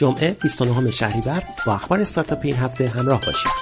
جمعه 29 شهریور با اخبار استارتاپ این هفته همراه باشید.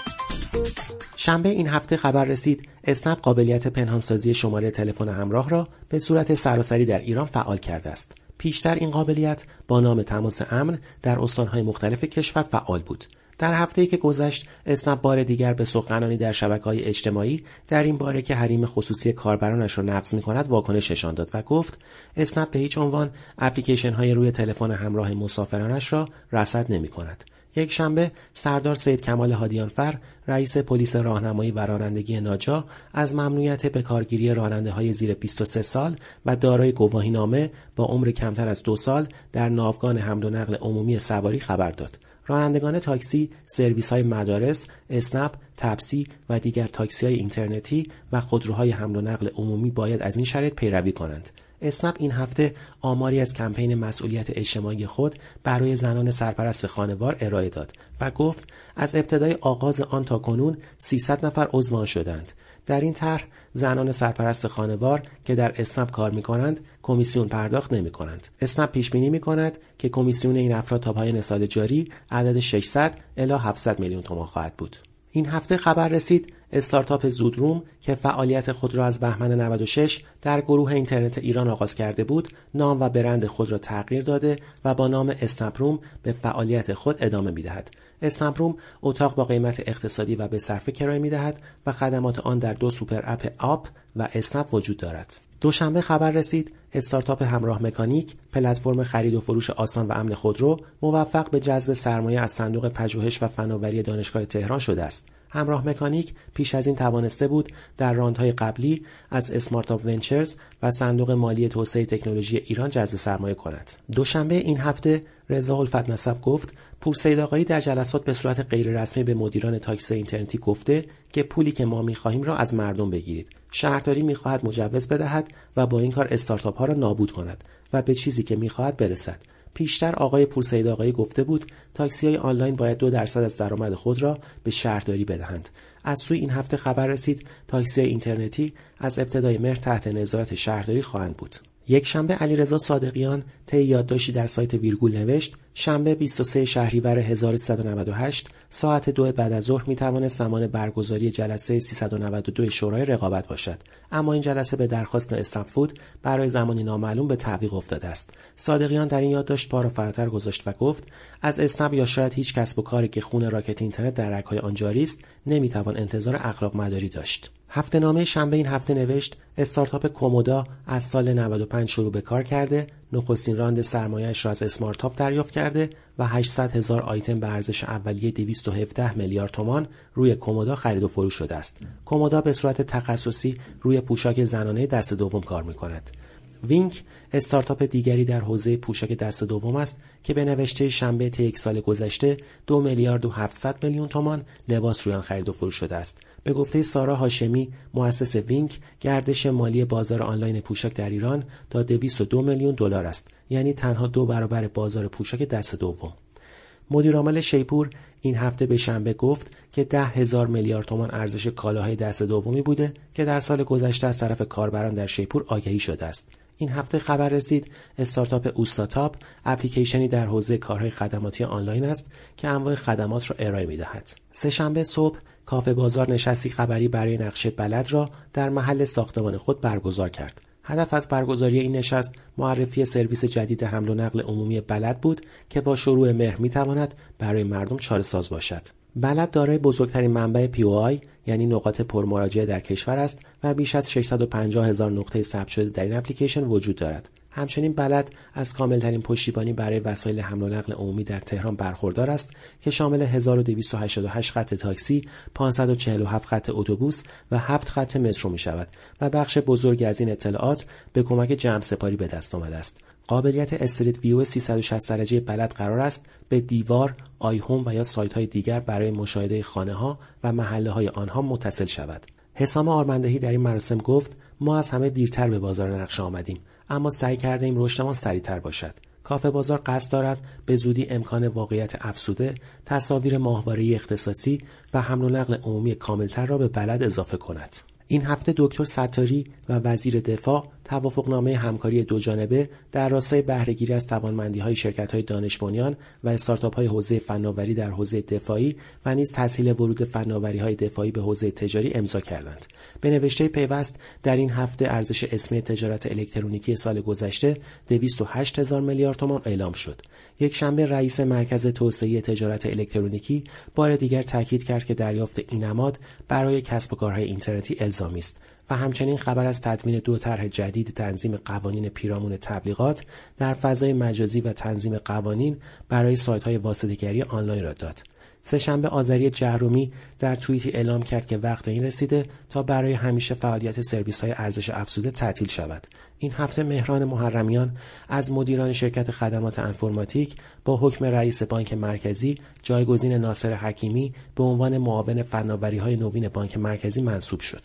شنبه این هفته خبر رسید اسنپ قابلیت پنهانسازی شماره تلفن همراه را به صورت سراسری در ایران فعال کرده است. پیشتر این قابلیت با نام تماس امن در استانهای مختلف کشور فعال بود. در هفته‌ای که گذشت اسنپ بار دیگر به سخنانی در های اجتماعی در این باره که حریم خصوصی کاربرانش را نقض می‌کند واکنش نشان داد و گفت اسنپ به هیچ عنوان اپلیکیشن های روی تلفن همراه مسافرانش را رصد نمی‌کند. یک شنبه سردار سید کمال هادیانفر رئیس پلیس راهنمایی و رانندگی ناجا از ممنوعیت به کارگیری راننده های زیر 23 سال و دارای گواهی نامه با عمر کمتر از دو سال در ناوگان حمل و نقل عمومی سواری خبر داد. رانندگان تاکسی، سرویس های مدارس، اسنپ، تپسی و دیگر تاکسی های اینترنتی و خودروهای حمل و نقل عمومی باید از این شرط پیروی کنند. اسنپ این هفته آماری از کمپین مسئولیت اجتماعی خود برای زنان سرپرست خانوار ارائه داد و گفت از ابتدای آغاز آن تا کنون 300 نفر عضو شدند. در این طرح زنان سرپرست خانوار که در اسنپ کار می کنند کمیسیون پرداخت نمی کنند. اسنپ پیش بینی می کند که کمیسیون این افراد تا پایان سال جاری عدد 600 الی 700 میلیون تومان خواهد بود. این هفته خبر رسید استارتاپ زودروم که فعالیت خود را از بهمن 96 در گروه اینترنت ایران آغاز کرده بود نام و برند خود را تغییر داده و با نام اسنپروم به فعالیت خود ادامه می‌دهد. اسنپروم اتاق با قیمت اقتصادی و به صرفه کرایه می‌دهد و خدمات آن در دو super app آپ و اسنپ وجود دارد. دوشنبه خبر رسید استارتاپ همراه مکانیک پلتفرم خرید و فروش آسان و امن خودرو موفق به جذب سرمایه از صندوق پژوهش و فناوری دانشگاه تهران شده است. همراه مکانیک پیش از این توانسته بود در round های قبلی از SmartUp Ventures و صندوق مالی توسعه تکنولوژی ایران جذب سرمایه کند. دوشنبه این هفته رضا الفت نسب گفت پورسید آقایی در جلسات به صورت غیررسمی به مدیران تاکسی اینترنتی گفته که پولی که ما می‌خواهیم را از مردم بگیرید. شهرداری می‌خواهد مجوز بدهد و با این کار استارتاپ ها را نابود کند و به چیزی که می‌خواهد برسد. پیشتر آقای پورسید آقایی گفته بود تاکسی های آنلاین باید دو درصد از درآمد خود را به شهرداری بدهند. از سوی این هفته خبر رسید تاکسی اینترنتی از ابتدای مهر تحت نظارت شهرداری خواهند بود. یک شنبه علیرضا صادقیان طی یادداشتی در سایت ویرگول نوشت شنبه 23 شهریور 1398 ساعت دو بعد از ظهر می‌توانست زمان برگزاری جلسه 392 شورای رقابت باشد. اما این جلسه به درخواست استنفود برای زمانی نامعلوم به تعویق افتاده است. صادقیان در این یادداشت پا را فراتر گذاشت و گفت از اسنپ یا شاید هیچ کسب و کاری که خون راکت اینترنت در رگهای آن جاری است نمی‌توان انتظار اخلاق مداری داشت. هفته نامه شنبه این هفته نوشت استارتاپ کومودا از سال 95 شروع به کار کرده نخستین راند سرمایهش را از اسمارتاپ دریافت کرده و 800 هزار آیتم به ارزش اولیه 217 میلیارد تومان روی کومودا خرید و فروش شده است. کومودا به صورت تخصصی روی پوشاک زنانه دست دوم کار می کند. وینک استارتاپ دیگری در حوزه پوشاک دست دوم است که به نوشته شنبه طی یک سال گذشته دو میلیارد و 700 میلیون تومان لباس روی آن خرید و فروش شده است. به گفته سارا هاشمی مؤسس وینک گردش مالی بازار آنلاین پوشاک در ایران تا 202 میلیون دلار است یعنی تنها دو برابر بازار پوشاک دست دوم. مدیرعامل شیپور این هفته به شنبه گفت که ده هزار میلیارد تومان ارزش کالاهای دست دومی بوده که در سال گذشته از طرف کاربران در شیپور آگهی شده است. این هفته خبر رسید. استارتاپ اوستاتاپ اپلیکیشنی در حوزه کارهای خدماتی آنلاین است که انواع خدمات را ارائه می‌دهد. سهشنبه صبح کافه بازار نشستی خبری برای نقشه بلد را در محل ساختمان خود برگزار کرد. هدف از برگزاری این نشست معرفی سرویس جدید حمل و نقل عمومی بلد بود که با شروع مهر می‌تواند برای مردم چاره ساز باشد. بلد دارای بزرگترین منبع POI یعنی نقاط پرمراجعه در کشور است و بیش از 650 هزار نقطه ثبت شده در این اپلیکیشن وجود دارد. همچنین بلد از کاملترین پشتیبانی برای وسایل حمل و نقل عمومی در تهران برخوردار است که شامل 1288 خط تاکسی، 547 خط اتوبوس و 7 خط مترو می شود و بخش بزرگی از این اطلاعات به کمک جمع سپاری به دست آمده است. قابلیت استریت ویو 360 درجه بلد قرار است به دیوار، آی هوم و یا سایت های دیگر برای مشاهده خانه ها و محله های آنها متصل شود. حسام آرمندهی در این مراسم گفت ما از همه دیرتر به بازار نقشه آمدیم اما سعی کرده ایم رشدمان سریعتر باشد. کافه بازار قصد دارد به زودی امکان واقعیت افسوده، تصاویر ماهواره اختصاصی و حمل و نقل عمومی کاملتر را به بلد اضافه کند. این هفته دکتر ستاری و وزیر دفاع توافقنامه همکاری جانبه در راستای بهرهگیری از توانمندیهای شرکت‌های دانش بنیان و استارتاپ‌های حوزه فناوری در حوزه دفاعی و نیز تسهیل ورود فناوری‌های دفاعی به حوزه تجاری امضا کردند. به نوشته پیوست در این هفته ارزش اسمی تجارت الکترونیکی سال گذشته 208 هزار میلیارد تومان اعلام شد. یک شنبه رئیس مرکز توسعه تجارت الکترونیکی بار دیگر تاکید کرد که دریافت این نماد برای کسب و کارهای اینترنتی الزامی است و همچنین خبر از تدوین دو طرح جدید تنظیم قوانین پیرامون تبلیغات در فضای مجازی و تنظیم قوانین برای سایت های واسطه‌گری آنلاین را داد. سهشنبه آذری جهرومی در توییتی اعلام کرد که وقت این رسیده تا برای همیشه فعالیت سرویس های ارزش افزوده تعطیل شود. این هفته مهران محرمیان از مدیران شرکت خدمات انفرماتیک با حکم رئیس بانک مرکزی جایگزین ناصر حکیمی به عنوان معاون فناوری های نوین بانک مرکزی منصوب شد.